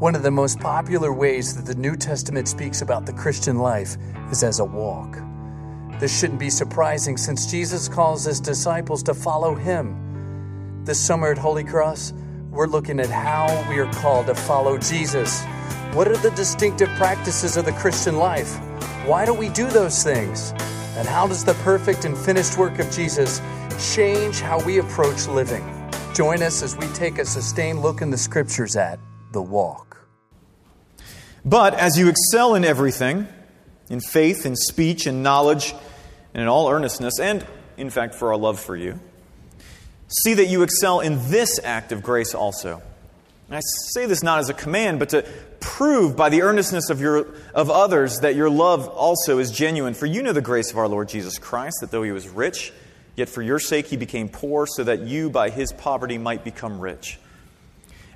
One of the most popular ways that the New Testament speaks about the Christian life is as a walk. This shouldn't be surprising since Jesus calls his disciples to follow him. This summer at Holy Cross, we're looking at how we are called to follow Jesus. What are the distinctive practices of the Christian life? Why do we do those things? And how does the perfect and finished work of Jesus change how we approach living? Join us as we take a sustained look in the scriptures at the walk. But as you excel in everything, in faith, in speech, in knowledge, and in all earnestness, and in fact for our love for you, see that you excel in this act of grace also. And I say this not as a command, but to prove by the earnestness of, your, of others that your love also is genuine. For you know the grace of our Lord Jesus Christ, that though he was rich, yet for your sake he became poor, so that you by his poverty might become rich.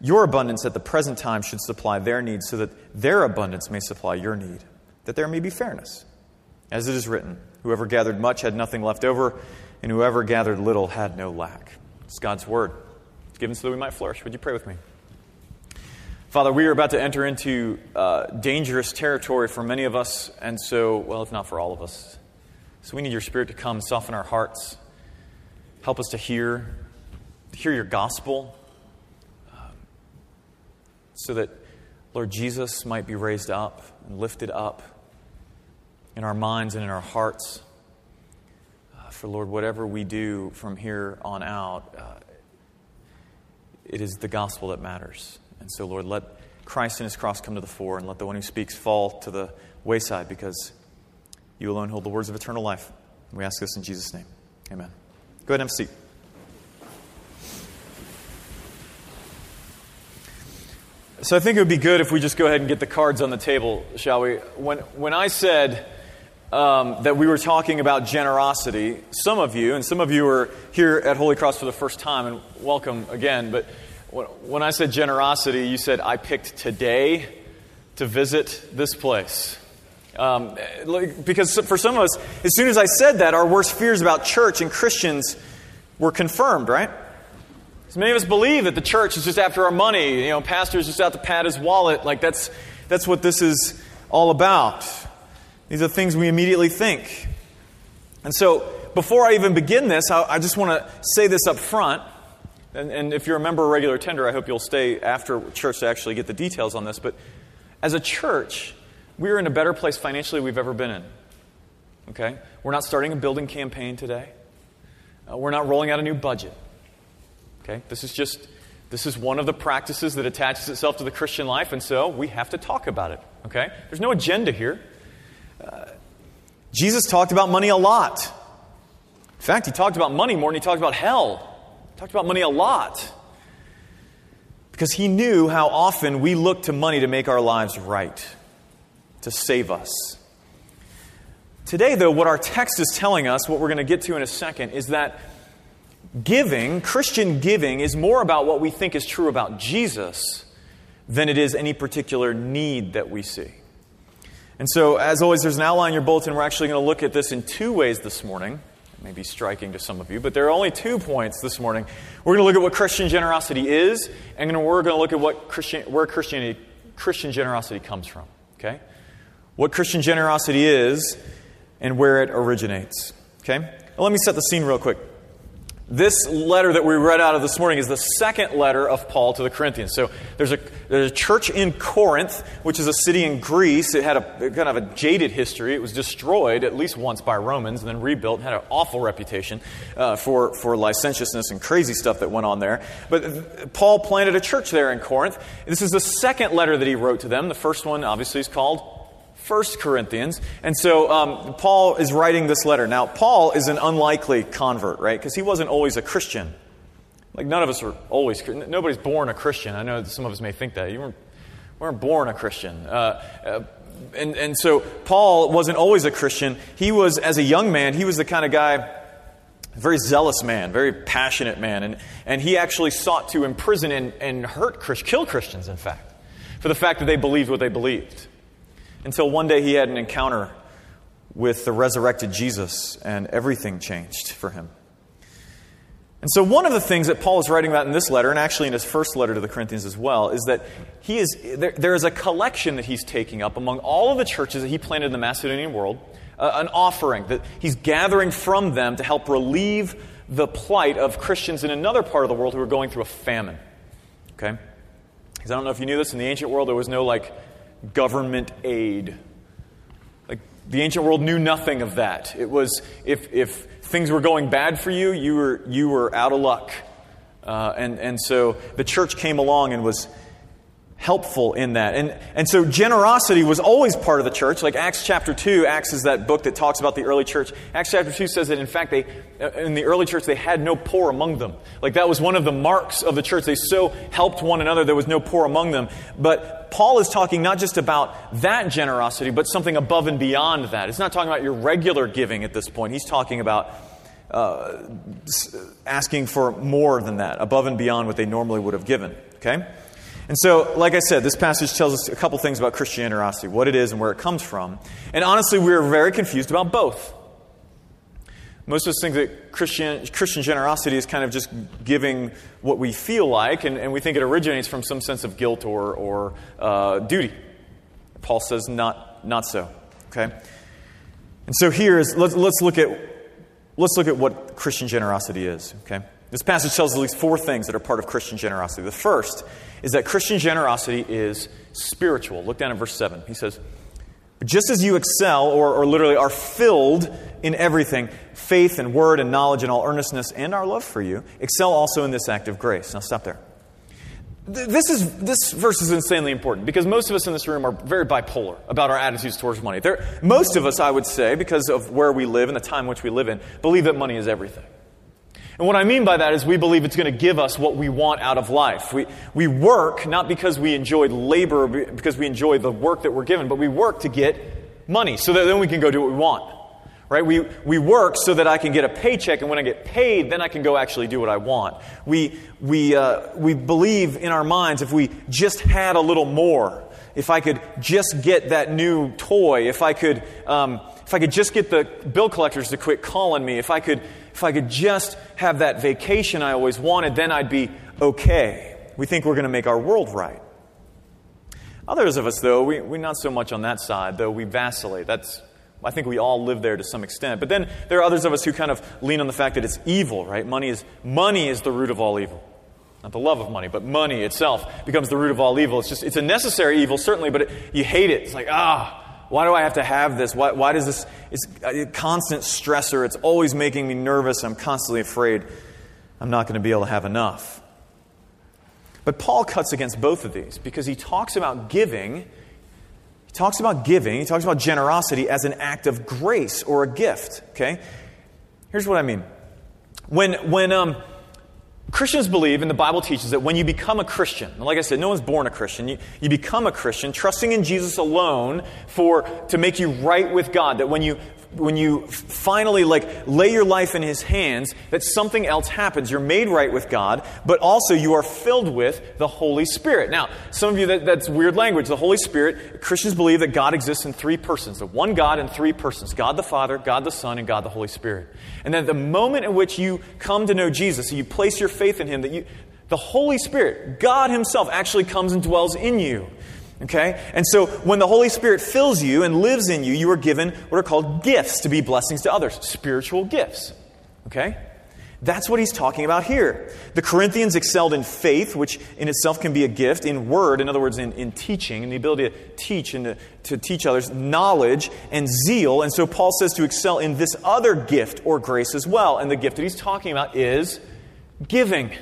your abundance at the present time should supply their needs, so that their abundance may supply your need, that there may be fairness. As it is written, whoever gathered much had nothing left over, and whoever gathered little had no lack. It's God's word. It's given so that we might flourish. Would you pray with me? Father, we are about to enter into uh, dangerous territory for many of us, and so, well, if not for all of us. So we need your Spirit to come, soften our hearts, help us to hear, to hear your gospel, so that, Lord Jesus, might be raised up and lifted up in our minds and in our hearts. Uh, for, Lord, whatever we do from here on out, uh, it is the gospel that matters. And so, Lord, let Christ and his cross come to the fore and let the one who speaks fall to the wayside because you alone hold the words of eternal life. We ask this in Jesus' name. Amen. Go ahead and have a seat. So I think it would be good if we just go ahead and get the cards on the table, shall we? When, when I said um, that we were talking about generosity, some of you, and some of you are here at Holy Cross for the first time, and welcome again, but when, I said generosity, you said, I picked today to visit this place. Um, because for some of us, as soon as I said that, our worst fears about church and Christians were confirmed, right? So many of us believe that the church is just after our money. You know, pastor's just out to pad his wallet. Like that's, that's what this is all about. These are things we immediately think. And so, before I even begin this, I, I just want to say this up front. And, and if you're a member or regular tender, I hope you'll stay after church to actually get the details on this. But as a church, we are in a better place financially we've ever been in. Okay? We're not starting a building campaign today. Uh, we're not rolling out a new budget. Okay? This is just this is one of the practices that attaches itself to the Christian life, and so we have to talk about it. Okay? There's no agenda here. Uh, Jesus talked about money a lot. In fact, he talked about money more than he talked about hell. He talked about money a lot. Because he knew how often we look to money to make our lives right, to save us. Today, though, what our text is telling us, what we're going to get to in a second, is that giving, Christian giving, is more about what we think is true about Jesus than it is any particular need that we see. And so, as always, there's an outline in your bulletin. We're actually going to look at this in two ways this morning. It may be striking to some of you, but there are only two points this morning. We're going to look at what Christian generosity is, and we're going to look at what Christian, where Christianity, Christian generosity comes from. Okay? What Christian generosity is and where it originates. Okay? Let me set the scene real quick. This letter that we read out of this morning is the second letter of Paul to the Corinthians. So there's a, there's a church in Corinth, which is a city in Greece. It had a kind of a jaded history. It was destroyed at least once by Romans and then rebuilt. Had an awful reputation uh, for, for licentiousness and crazy stuff that went on there. But Paul planted a church there in Corinth. This is the second letter that he wrote to them. The first one, obviously, is called First Corinthians. And so um, Paul is writing this letter. Now, Paul is an unlikely convert, right? Because he wasn't always a Christian. Like, none of us are always, nobody's born a Christian. I know some of us may think that. You weren't We weren't born a Christian. Uh, uh, and, and so Paul wasn't always a Christian. He was, as a young man, he was the kind of guy, very zealous man, very passionate man. And, and he actually sought to imprison and, and hurt, kill Christians, in fact, for the fact that they believed what they believed. Until one day he had an encounter with the resurrected Jesus, and everything changed for him. And so, one of the things that Paul is writing about in this letter, and actually in his first letter to the Corinthians as well, is that he is, there, there is a collection that he's taking up among all of the churches that he planted in the Macedonian world, uh, an offering that he's gathering from them to help relieve the plight of Christians in another part of the world who are going through a famine. Okay? Because I don't know if you knew this, in the ancient world, there was no like government aid. Like, the ancient world knew nothing of that. It was, if, if things were going bad for you, you were, you were out of luck. Uh, and, and so the church came along and was helpful in that. And, and so generosity was always part of the church. Like Acts chapter 2, Acts is that book that talks about the early church. Acts chapter 2 says that in fact they, in the early church, they had no poor among them. Like that was one of the marks of the church. They so helped one another, there was no poor among them. But Paul is talking not just about that generosity, but something above and beyond that. It's not talking about your regular giving at this point. He's talking about uh, asking for more than that, above and beyond what they normally would have given. Okay? And so, like I said, this passage tells us a couple things about Christian generosity, what it is and where it comes from. And honestly, we are very confused about both. Most of us think that Christian, Christian generosity is kind of just giving what we feel like, and, and we think it originates from some sense of guilt or, or uh, duty. Paul says, not, not so. Okay? And so here is, let's, let's, look at, let's look at what Christian generosity is. Okay? This passage tells at least four things that are part of Christian generosity. The first is that Christian generosity is spiritual. Look down at verse 7. He says, just as you excel, or, or literally are filled in everything, faith and word and knowledge and all earnestness and our love for you, excel also in this act of grace. Now stop there. This, is, this verse is insanely important because most of us in this room are very bipolar about our attitudes towards money. There, most of us, I would say, because of where we live and the time in which we live in, believe that money is everything. And what I mean by that is we believe it's going to give us what we want out of life. We, we work not because we enjoy labor, because we enjoy the work that we're given, but we work to get money so that then we can go do what we want. Right? We, we work so that I can get a paycheck, and when I get paid, then I can go actually do what I want. We, we, uh, we believe in our minds if we just had a little more, if I could just get that new toy, if I could, um, if I could just get the bill collectors to quit calling me, if I could if I could just have that vacation I always wanted, then I'd be okay. We think we're going to make our world right. Others of us, though, we, we're not so much on that side, though we vacillate. That's, I think we all live there to some extent. But then there are others of us who kind of lean on the fact that it's evil, right? Money is, money is the root of all evil. Not the love of money, but money itself becomes the root of all evil. It's just, it's a necessary evil, certainly, but it, you hate it. It's like, ah, why do I have to have this? Why, why does this? It's a constant stressor. It's always making me nervous. I'm constantly afraid I'm not going to be able to have enough. But Paul cuts against both of these because he talks about giving. He talks about giving. He talks about generosity as an act of grace or a gift. Okay? Here's what I mean. When, when, um, Christians believe, and the Bible teaches, that when you become a Christian, like I said, no one's born a Christian, you, you become a Christian, trusting in Jesus alone for, to make you right with God. That when you when you finally like lay your life in his hands that something else happens. You're made right with god but also you are filled with the holy spirit. Now some of you that, that's weird language. The holy spirit christians believe that god exists in three persons the one god in three persons god the father god the son and god the holy spirit. And that the moment in which you come to know jesus you place your faith in him that you the holy spirit god himself actually comes and dwells in you Okay? And so when the Holy Spirit fills you and lives in you, you are given what are called gifts to be blessings to others, spiritual gifts. Okay? That's what he's talking about here. The Corinthians excelled in faith, which in itself can be a gift, in word, in other words, in, in teaching, and the ability to teach and to, to teach others, knowledge and zeal. And so Paul says to excel in this other gift or grace as well. And the gift that he's talking about is giving.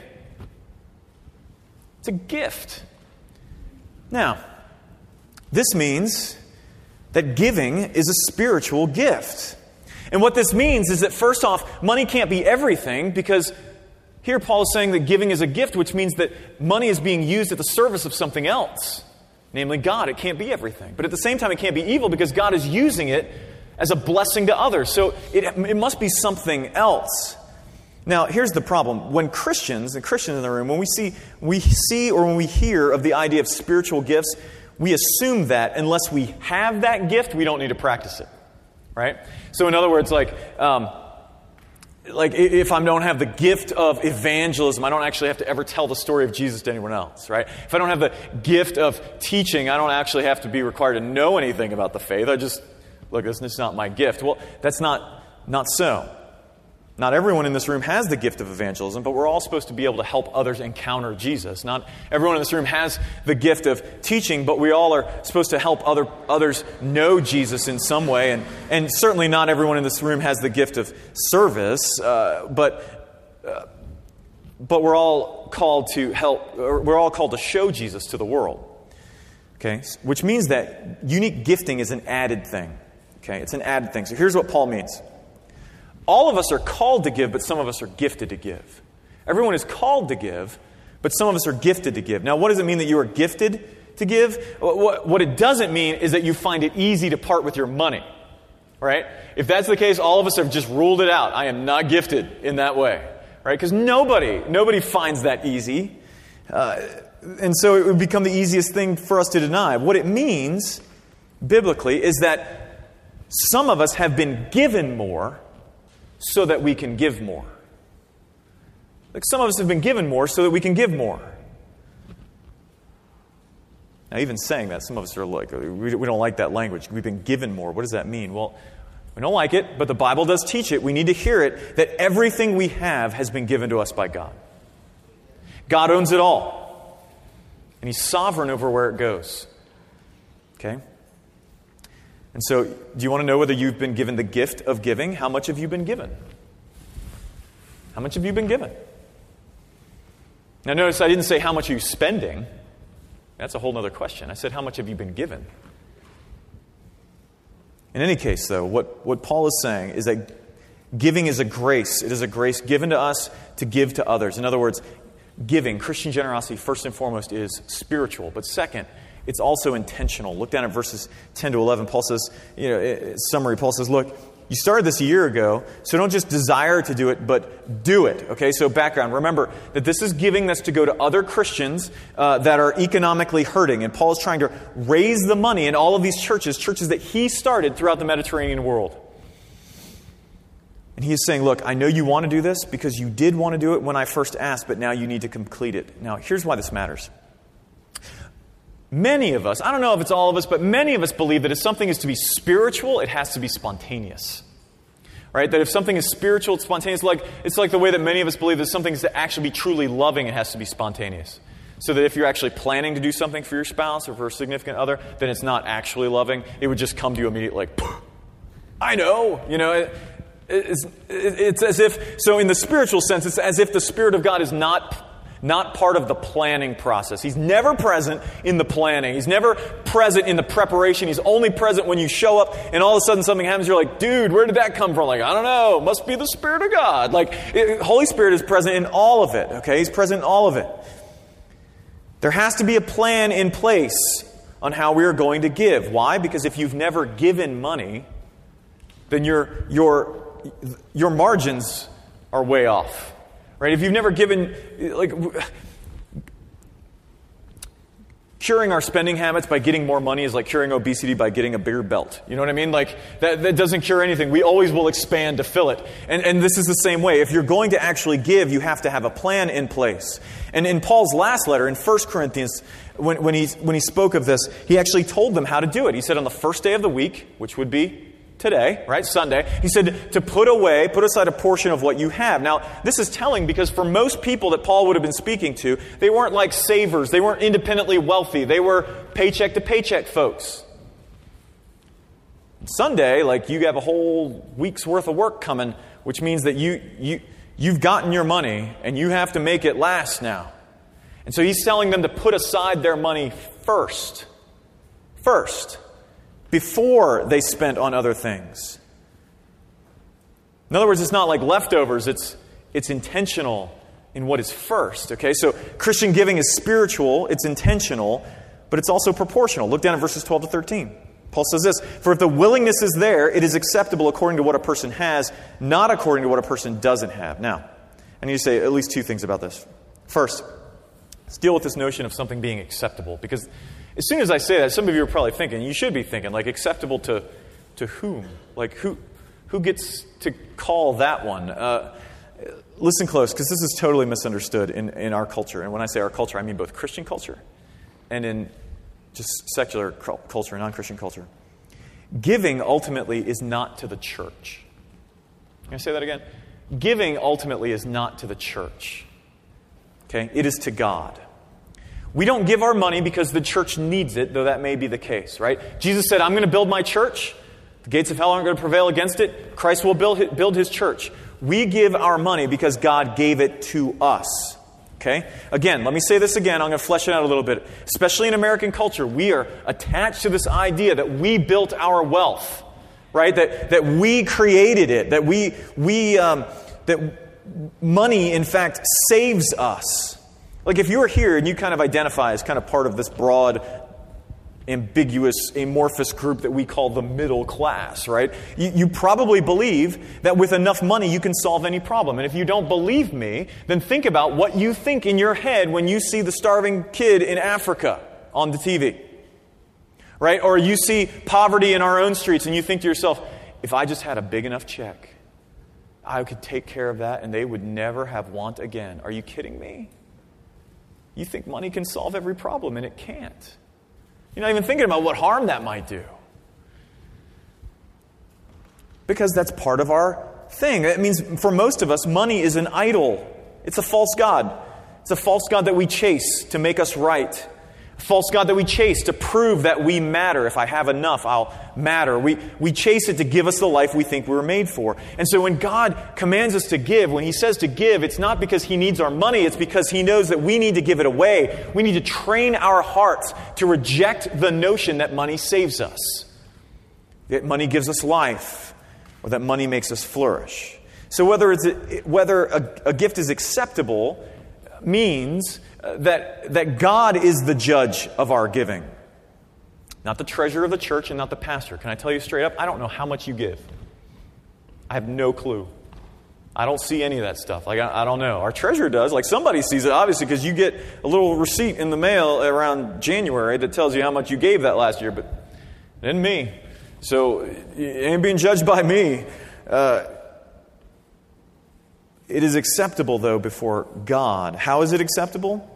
It's a gift. Now, this means that giving is a spiritual gift. And what this means is that, first off, money can't be everything because here Paul is saying that giving is a gift, which means that money is being used at the service of something else. namely God. It can't be everything. But at the same time, it can't be evil because God is using it as a blessing to others. So it, it must be something else. Now, here's the problem. When Christians, and Christians in the room, when we see, we see or when we hear of the idea of spiritual gifts, we assume that unless we have that gift, we don't need to practice it. Right? So, in other words, like, um, like if I don't have the gift of evangelism, I don't actually have to ever tell the story of Jesus to anyone else, right? If I don't have the gift of teaching, I don't actually have to be required to know anything about the faith. I just look, this is not my gift. Well, that's not not so. Not everyone in this room has the gift of evangelism, but we're all supposed to be able to help others encounter Jesus. Not everyone in this room has the gift of teaching, but we all are supposed to help other, others know Jesus in some way. And, and certainly not everyone in this room has the gift of service, uh, but, uh, but we're all called to help, we're all called to show Jesus to the world. Okay? Which means that unique gifting is an added thing. Okay? It's an added thing. So here's what Paul means. All of us are called to give, but some of us are gifted to give. Everyone is called to give, but some of us are gifted to give. Now, what does it mean that you are gifted to give? What it doesn't mean is that you find it easy to part with your money, right? If that's the case, all of us have just ruled it out. I am not gifted in that way, right? Because nobody, nobody finds that easy. Uh, and so it would become the easiest thing for us to deny. What it means, biblically, is that some of us have been given more so that we can give more. Like some of us have been given more so that we can give more. Now, even saying that, some of us are like, oh, we don't like that language. We've been given more. What does that mean? Well, we don't like it, but the Bible does teach it. We need to hear it that everything we have has been given to us by God. God owns it all, and He's sovereign over where it goes. Okay? And so, do you want to know whether you've been given the gift of giving? How much have you been given? How much have you been given? Now, notice I didn't say how much are you spending. That's a whole other question. I said, how much have you been given? In any case, though, what, what Paul is saying is that giving is a grace. It is a grace given to us to give to others. In other words, giving, Christian generosity, first and foremost, is spiritual. But second, it's also intentional. Look down at verses 10 to 11. Paul says, you know, summary, Paul says, look, you started this a year ago, so don't just desire to do it, but do it. Okay, so background. Remember that this is giving this to go to other Christians uh, that are economically hurting. And Paul is trying to raise the money in all of these churches, churches that he started throughout the Mediterranean world. And he is saying, Look, I know you want to do this because you did want to do it when I first asked, but now you need to complete it. Now, here's why this matters. Many of us, I don't know if it's all of us, but many of us believe that if something is to be spiritual, it has to be spontaneous. Right? That if something is spiritual, it's spontaneous. Like, it's like the way that many of us believe that something is to actually be truly loving, it has to be spontaneous. So that if you're actually planning to do something for your spouse or for a significant other, then it's not actually loving. It would just come to you immediately, like, I know. You know, it, it's, it's as if, so in the spiritual sense, it's as if the Spirit of God is not not part of the planning process. He's never present in the planning. He's never present in the preparation. He's only present when you show up and all of a sudden something happens. You're like, dude, where did that come from? Like, I don't know. Must be the Spirit of God. Like, it, Holy Spirit is present in all of it, okay? He's present in all of it. There has to be a plan in place on how we are going to give. Why? Because if you've never given money, then your, your, your margins are way off. Right? If you've never given, like, curing our spending habits by getting more money is like curing obesity by getting a bigger belt. You know what I mean? Like, that, that doesn't cure anything. We always will expand to fill it. And, and this is the same way. If you're going to actually give, you have to have a plan in place. And in Paul's last letter, in 1 Corinthians, when, when, he, when he spoke of this, he actually told them how to do it. He said, on the first day of the week, which would be today, right? Sunday. He said to put away, put aside a portion of what you have. Now, this is telling because for most people that Paul would have been speaking to, they weren't like savers. They weren't independently wealthy. They were paycheck to paycheck folks. Sunday, like you have a whole week's worth of work coming, which means that you, you, you've gotten your money and you have to make it last now. And so he's telling them to put aside their money first. First before they spent on other things. In other words, it's not like leftovers, it's, it's intentional in what is first. Okay, so Christian giving is spiritual, it's intentional, but it's also proportional. Look down at verses 12 to 13. Paul says this For if the willingness is there, it is acceptable according to what a person has, not according to what a person doesn't have. Now, I need to say at least two things about this. First, let's deal with this notion of something being acceptable, because as soon as I say that, some of you are probably thinking, you should be thinking, like, acceptable to, to whom? Like, who, who gets to call that one? Uh, listen close, because this is totally misunderstood in, in our culture. And when I say our culture, I mean both Christian culture and in just secular culture, non Christian culture. Giving ultimately is not to the church. Can I say that again? Giving ultimately is not to the church. Okay? It is to God. We don't give our money because the church needs it, though that may be the case, right? Jesus said, I'm going to build my church. The gates of hell aren't going to prevail against it. Christ will build, build his church. We give our money because God gave it to us. Okay? Again, let me say this again. I'm going to flesh it out a little bit. Especially in American culture, we are attached to this idea that we built our wealth, right? That, that we created it, that we, we um, that money, in fact, saves us. Like if you are here and you kind of identify as kind of part of this broad ambiguous, amorphous group that we call the middle class, right? You, you, probably believe that with enough money you can solve any problem. And if you don't believe me, then think about what you think in your head when you see the starving kid in Africa on the TV, right? Or you see poverty in our own streets and you think to yourself, if I just had a big enough check, I could take care of that and they would never have want again. Are you kidding me? You think money can solve every problem, and it can't. You're not even thinking about what harm that might do. Because that's part of our thing. It means for most of us, money is an idol, it's a false God. It's a false God that we chase to make us right false God that we chase to prove that we matter. If I have enough, I'll matter. We, we chase it to give us the life we think we were made for. And so when God commands us to give, when He says to give, it's not because He needs our money, it's because He knows that we need to give it away. We need to train our hearts to reject the notion that money saves us, that money gives us life, or that money makes us flourish. So whether, it's a, whether a, a gift is acceptable means that, that God is the judge of our giving, not the treasurer of the church and not the pastor. Can I tell you straight up? I don't know how much you give. I have no clue. I don't see any of that stuff. Like, I, I don't know. Our treasurer does. Like, somebody sees it, obviously, because you get a little receipt in the mail around January that tells you how much you gave that last year, but then me. So, you ain't being judged by me. Uh, it is acceptable, though, before God. How is it acceptable?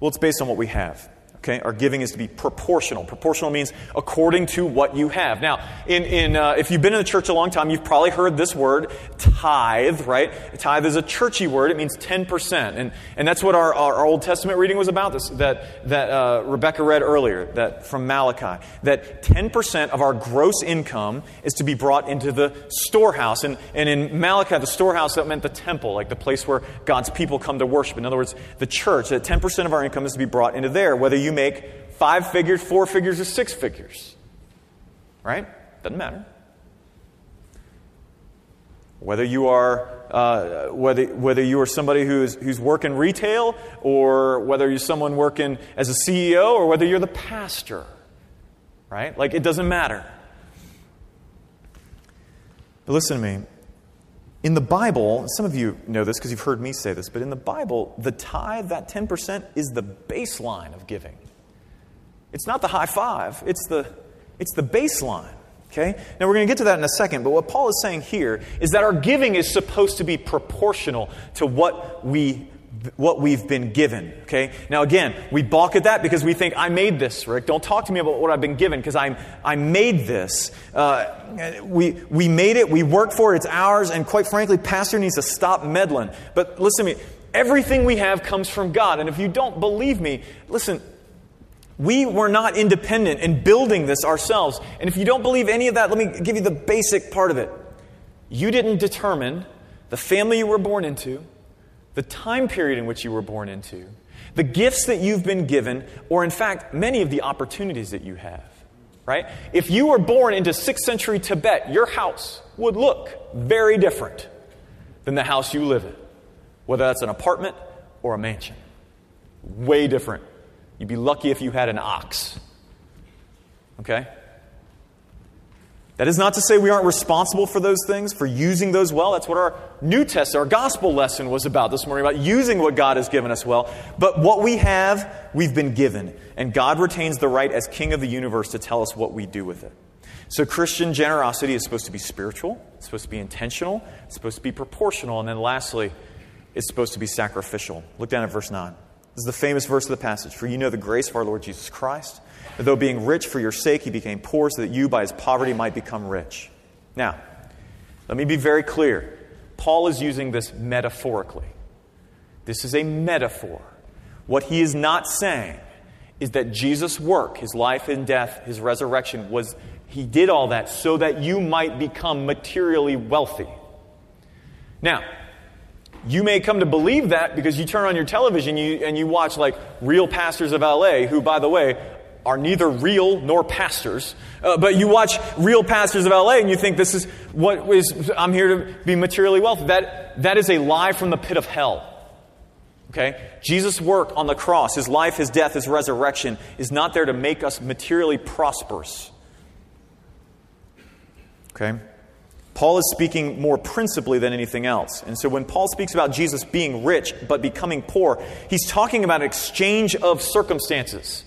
Well, it's based on what we have. Okay, our giving is to be proportional. Proportional means according to what you have. Now, in, in, uh, if you've been in the church a long time, you've probably heard this word, tithe, right? Tithe is a churchy word. It means 10%. And, and that's what our, our, our Old Testament reading was about, this, that, that uh, Rebecca read earlier, that from Malachi. That 10% of our gross income is to be brought into the storehouse. And, and in Malachi, the storehouse, that meant the temple, like the place where God's people come to worship. In other words, the church, that 10% of our income is to be brought into there, whether you you make five figures, four figures, or six figures. Right? Doesn't matter. Whether you are uh, whether, whether you are somebody who's, who's working retail or whether you're someone working as a CEO or whether you're the pastor, right? Like, it doesn't matter. But listen to me. In the Bible, some of you know this because you've heard me say this, but in the Bible, the tithe, that 10%, is the baseline of giving. It's not the high five, it's the, it's the baseline. Okay? Now we're going to get to that in a second, but what Paul is saying here is that our giving is supposed to be proportional to what we what we've been given. Okay? Now again, we balk at that because we think, I made this, Rick. Don't talk to me about what I've been given because I'm I made this. Uh, we we made it, we worked for it, it's ours, and quite frankly, Pastor needs to stop meddling. But listen to me, everything we have comes from God. And if you don't believe me, listen, we were not independent in building this ourselves. And if you don't believe any of that, let me give you the basic part of it. You didn't determine the family you were born into the time period in which you were born into, the gifts that you've been given, or in fact, many of the opportunities that you have. Right? If you were born into 6th century Tibet, your house would look very different than the house you live in, whether that's an apartment or a mansion. Way different You'd be lucky if you had an ox. Okay? That is not to say we aren't responsible for those things, for using those well. That's what our New Test, our gospel lesson was about this morning, about using what God has given us well. But what we have, we've been given. And God retains the right as King of the universe to tell us what we do with it. So Christian generosity is supposed to be spiritual, it's supposed to be intentional, it's supposed to be proportional, and then lastly, it's supposed to be sacrificial. Look down at verse 9. This is the famous verse of the passage. For you know the grace of our Lord Jesus Christ that though being rich for your sake, he became poor so that you by his poverty might become rich. Now, let me be very clear. Paul is using this metaphorically. This is a metaphor. What he is not saying is that Jesus' work, his life and death, his resurrection, was he did all that so that you might become materially wealthy. Now, you may come to believe that because you turn on your television you, and you watch like real pastors of LA, who, by the way, are neither real nor pastors. Uh, but you watch real pastors of LA and you think this is what is, I'm here to be materially wealthy. That, that is a lie from the pit of hell. Okay? Jesus' work on the cross, his life, his death, his resurrection, is not there to make us materially prosperous. Okay? Paul is speaking more principally than anything else. And so when Paul speaks about Jesus being rich but becoming poor, he's talking about an exchange of circumstances.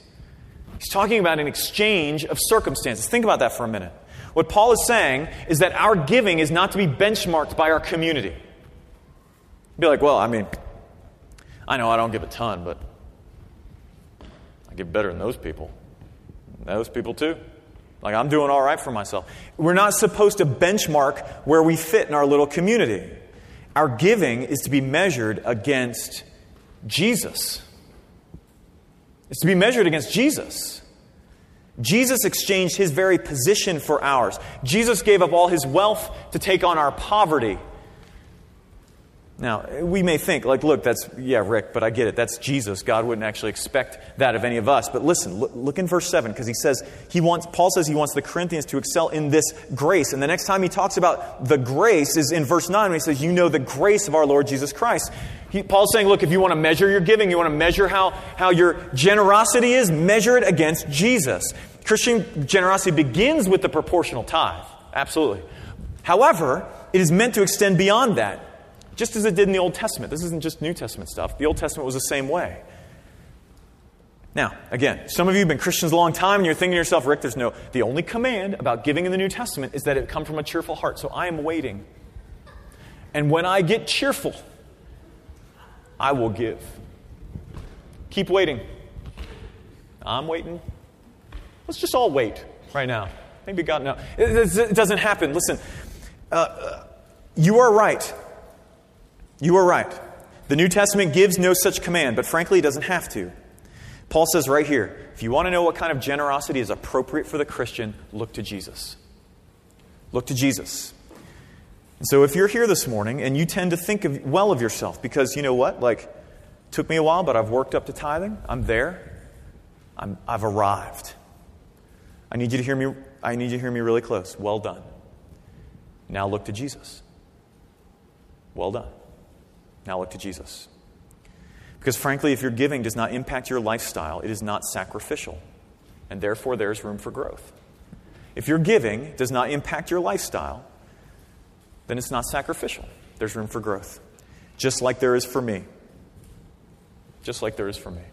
He's talking about an exchange of circumstances. Think about that for a minute. What Paul is saying is that our giving is not to be benchmarked by our community. Be like, well, I mean, I know I don't give a ton, but I give better than those people. Those people too. Like, I'm doing all right for myself. We're not supposed to benchmark where we fit in our little community. Our giving is to be measured against Jesus. It's to be measured against Jesus. Jesus exchanged his very position for ours. Jesus gave up all his wealth to take on our poverty. Now, we may think, like, look, that's, yeah, Rick, but I get it. That's Jesus. God wouldn't actually expect that of any of us. But listen, look, look in verse 7, because he says, he wants, Paul says he wants the Corinthians to excel in this grace. And the next time he talks about the grace is in verse 9, when he says, You know the grace of our Lord Jesus Christ. He, Paul's saying, look, if you want to measure your giving, you want to measure how, how your generosity is, measure it against Jesus. Christian generosity begins with the proportional tithe. Absolutely. However, it is meant to extend beyond that, just as it did in the Old Testament. This isn't just New Testament stuff. The Old Testament was the same way. Now, again, some of you have been Christians a long time and you're thinking to yourself, Rick, there's no, the only command about giving in the New Testament is that it come from a cheerful heart. So I am waiting. And when I get cheerful, I will give. Keep waiting. I'm waiting. Let's just all wait right now. Maybe God knows. It, doesn't happen. Listen, uh, uh, you are right. You are right. The New Testament gives no such command, but frankly, it doesn't have to. Paul says right here if you want to know what kind of generosity is appropriate for the Christian, look to Jesus. Look to Jesus. And so if you're here this morning and you tend to think of, well of yourself because you know what? Like, took me a while, but I've worked up to tithing. I'm there. I'm, I've arrived. I need you to hear me. I need you to hear me really close. Well done. Now look to Jesus. Well done. Now look to Jesus. Because frankly, if your giving does not impact your lifestyle, it is not sacrificial. And therefore, there's room for growth. If your giving does not impact your lifestyle, then it's not sacrificial. There's room for growth. Just like there is for me. Just like there is for me.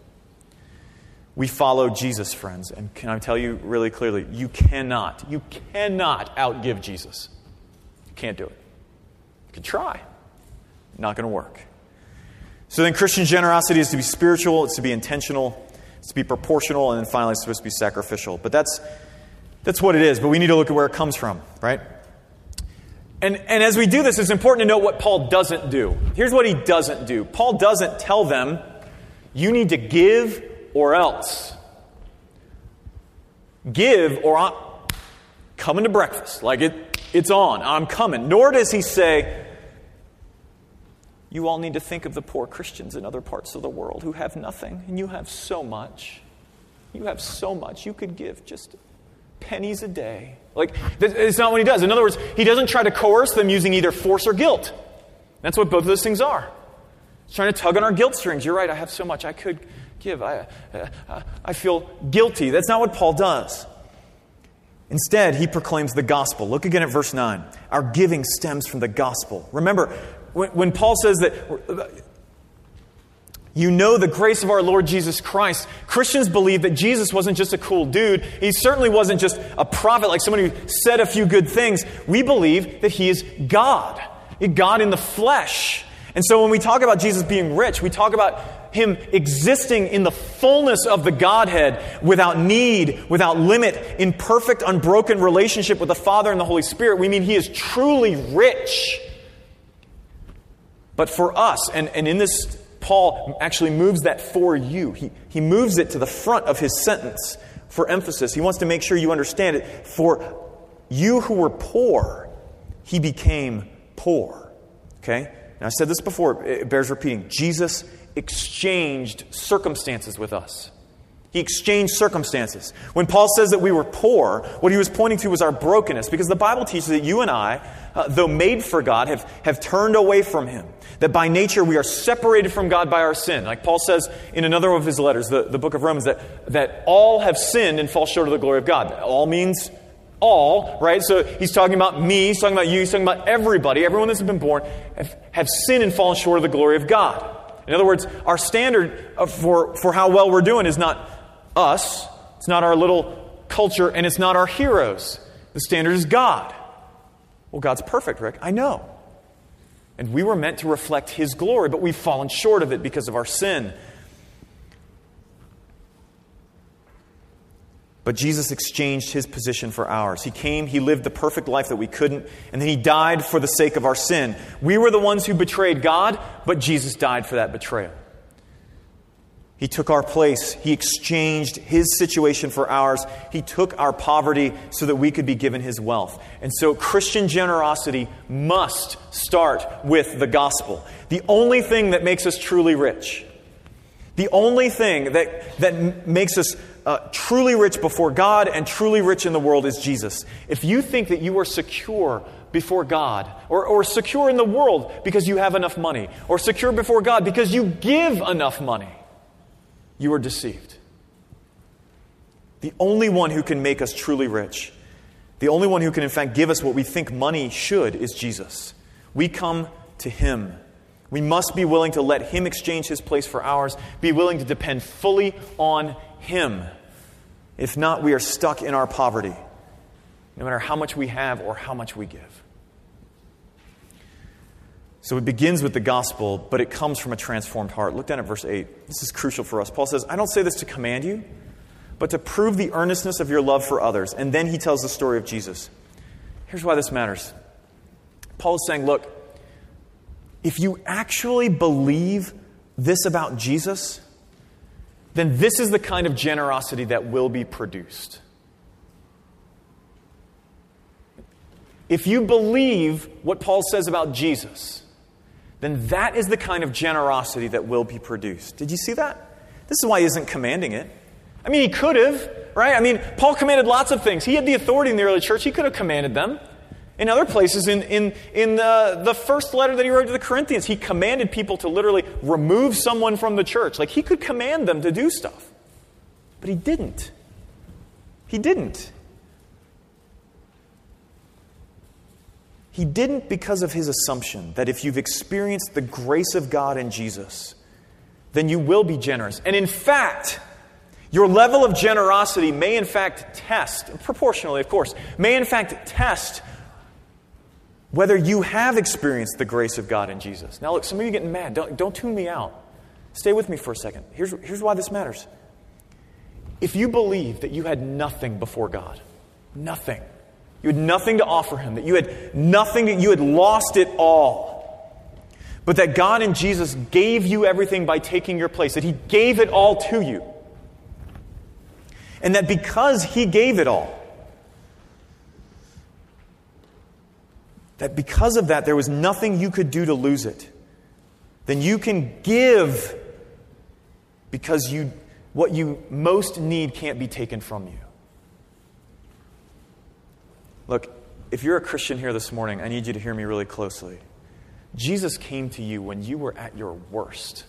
We follow Jesus, friends. And can I tell you really clearly, you cannot, you cannot outgive Jesus. You can't do it. You can try. Not going to work. So then, Christian generosity is to be spiritual, it's to be intentional, it's to be proportional, and then finally, it's supposed to be sacrificial. But that's, that's what it is. But we need to look at where it comes from, right? And, and as we do this, it's important to note what Paul doesn't do. Here's what he doesn't do Paul doesn't tell them, you need to give or else. Give or I'm coming to breakfast. Like it, it's on. I'm coming. Nor does he say, you all need to think of the poor Christians in other parts of the world who have nothing, and you have so much. You have so much. You could give just pennies a day. Like, it's not what he does. In other words, he doesn't try to coerce them using either force or guilt. That's what both of those things are. He's trying to tug on our guilt strings. You're right, I have so much. I could give. I, uh, I feel guilty. That's not what Paul does. Instead, he proclaims the gospel. Look again at verse 9. Our giving stems from the gospel. Remember, when, when Paul says that you know the grace of our Lord Jesus Christ. Christians believe that Jesus wasn't just a cool dude. He certainly wasn't just a prophet, like someone who said a few good things. We believe that he is God, God in the flesh. And so when we talk about Jesus being rich, we talk about him existing in the fullness of the Godhead without need, without limit, in perfect, unbroken relationship with the Father and the Holy Spirit. We mean he is truly rich. But for us, and, and in this, Paul actually moves that for you. He, he moves it to the front of his sentence for emphasis. He wants to make sure you understand it. For you who were poor, he became poor. Okay? Now, I said this before, it bears repeating. Jesus exchanged circumstances with us. He exchanged circumstances. When Paul says that we were poor, what he was pointing to was our brokenness, because the Bible teaches that you and I, uh, though made for God, have, have turned away from Him. That by nature we are separated from God by our sin. Like Paul says in another of his letters, the, the book of Romans, that, that all have sinned and fall short of the glory of God. All means all, right? So he's talking about me, he's talking about you, he's talking about everybody, everyone that's been born, have, have sinned and fallen short of the glory of God. In other words, our standard for, for how well we're doing is not us, it's not our little culture, and it's not our heroes. The standard is God. Well, God's perfect, Rick. I know. And we were meant to reflect His glory, but we've fallen short of it because of our sin. But Jesus exchanged his position for ours. He came, he lived the perfect life that we couldn't, and then he died for the sake of our sin. We were the ones who betrayed God, but Jesus died for that betrayal. He took our place. He exchanged his situation for ours. He took our poverty so that we could be given his wealth. And so Christian generosity must start with the gospel. The only thing that makes us truly rich, the only thing that, that makes us uh, truly rich before God and truly rich in the world is Jesus. If you think that you are secure before God, or, or secure in the world because you have enough money, or secure before God because you give enough money, you are deceived. The only one who can make us truly rich, the only one who can, in fact, give us what we think money should, is Jesus. We come to Him. We must be willing to let Him exchange His place for ours, be willing to depend fully on Him. If not, we are stuck in our poverty, no matter how much we have or how much we give. So it begins with the gospel, but it comes from a transformed heart. Look down at verse 8. This is crucial for us. Paul says, I don't say this to command you, but to prove the earnestness of your love for others. And then he tells the story of Jesus. Here's why this matters. Paul is saying, look, if you actually believe this about Jesus, then this is the kind of generosity that will be produced. If you believe what Paul says about Jesus, then that is the kind of generosity that will be produced. Did you see that? This is why he isn't commanding it. I mean, he could have, right? I mean, Paul commanded lots of things. He had the authority in the early church, he could have commanded them. In other places, in, in, in the, the first letter that he wrote to the Corinthians, he commanded people to literally remove someone from the church. Like he could command them to do stuff. But he didn't. He didn't. He didn't because of his assumption that if you've experienced the grace of God in Jesus, then you will be generous. And in fact, your level of generosity may in fact test, proportionally, of course, may in fact test whether you have experienced the grace of God in Jesus. Now, look, some of you getting mad. Don't, don't tune me out. Stay with me for a second. Here's, here's why this matters. If you believe that you had nothing before God, nothing, you had nothing to offer Him, that you had nothing, that you had lost it all, but that God and Jesus gave you everything by taking your place, that He gave it all to you, and that because He gave it all, that because of that there was nothing you could do to lose it, then you can give because you, what you most need can't be taken from you. Look, if you're a Christian here this morning, I need you to hear me really closely. Jesus came to you when you were at your worst.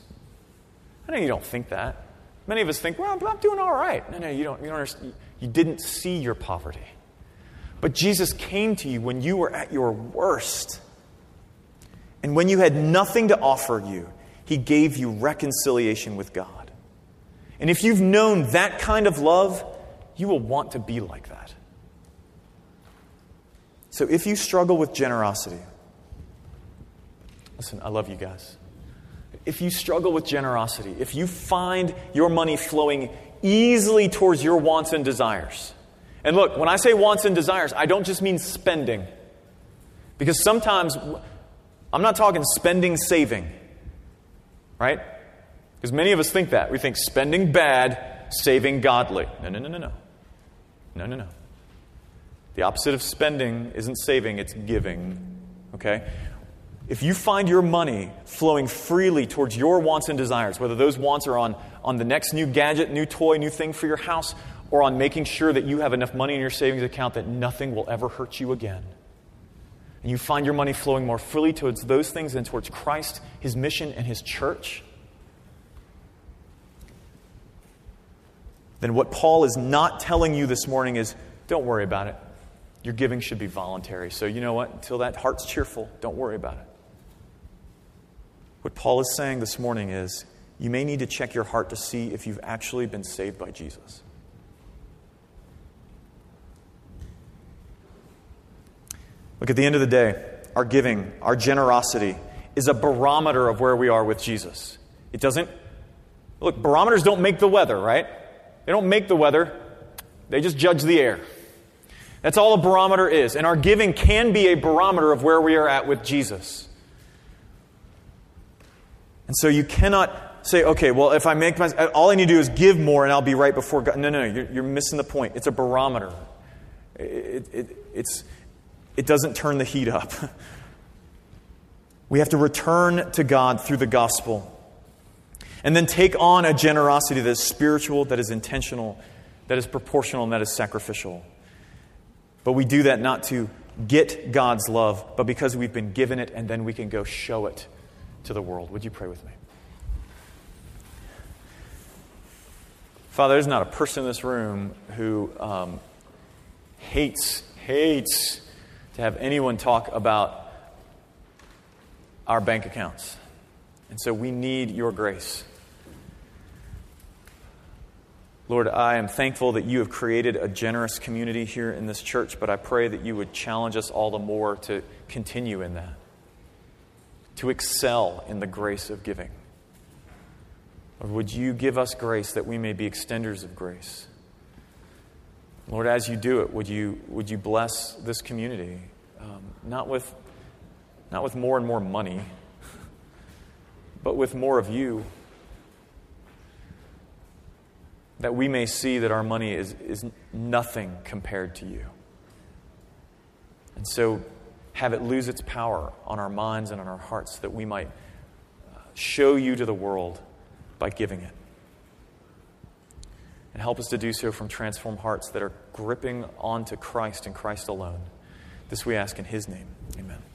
I know you don't think that. Many of us think, well, I'm doing all right. No, no, you don't, you don't understand. You didn't see your poverty. But Jesus came to you when you were at your worst. And when you had nothing to offer you, he gave you reconciliation with God. And if you've known that kind of love, you will want to be like that. So if you struggle with generosity, listen, I love you guys. If you struggle with generosity, if you find your money flowing easily towards your wants and desires, and look, when I say wants and desires, I don't just mean spending. Because sometimes I'm not talking spending, saving, right? Because many of us think that. We think spending bad, saving godly. No, no, no, no, no. No, no, no. The opposite of spending isn't saving, it's giving. Okay? If you find your money flowing freely towards your wants and desires, whether those wants are on, on the next new gadget, new toy, new thing for your house, or on making sure that you have enough money in your savings account that nothing will ever hurt you again, and you find your money flowing more freely towards those things than towards Christ, His mission, and His church, then what Paul is not telling you this morning is don't worry about it. Your giving should be voluntary. So, you know what? Until that heart's cheerful, don't worry about it. What Paul is saying this morning is you may need to check your heart to see if you've actually been saved by Jesus. Look, at the end of the day, our giving, our generosity is a barometer of where we are with Jesus. It doesn't, look, barometers don't make the weather, right? They don't make the weather, they just judge the air. That's all a barometer is. And our giving can be a barometer of where we are at with Jesus. And so you cannot say, okay, well, if I make my, all I need to do is give more and I'll be right before God. No, no, no, you're, you're missing the point. It's a barometer. It, it, it's, it doesn't turn the heat up. We have to return to God through the gospel. And then take on a generosity that is spiritual, that is intentional, that is proportional, and that is sacrificial. But we do that not to get God's love, but because we've been given it and then we can go show it to the world. Would you pray with me? Father, there's not a person in this room who um, hates, hates to have anyone talk about our bank accounts. And so we need your grace. Lord, I am thankful that you have created a generous community here in this church, but I pray that you would challenge us all the more to continue in that, to excel in the grace of giving. Lord, would you give us grace that we may be extenders of grace? Lord, as you do it, would you, would you bless this community? Um, not, with, not with more and more money, but with more of you. That we may see that our money is, is nothing compared to you. And so have it lose its power on our minds and on our hearts that we might uh, show you to the world by giving it. And help us to do so from transformed hearts that are gripping onto Christ and Christ alone. This we ask in His name. Amen.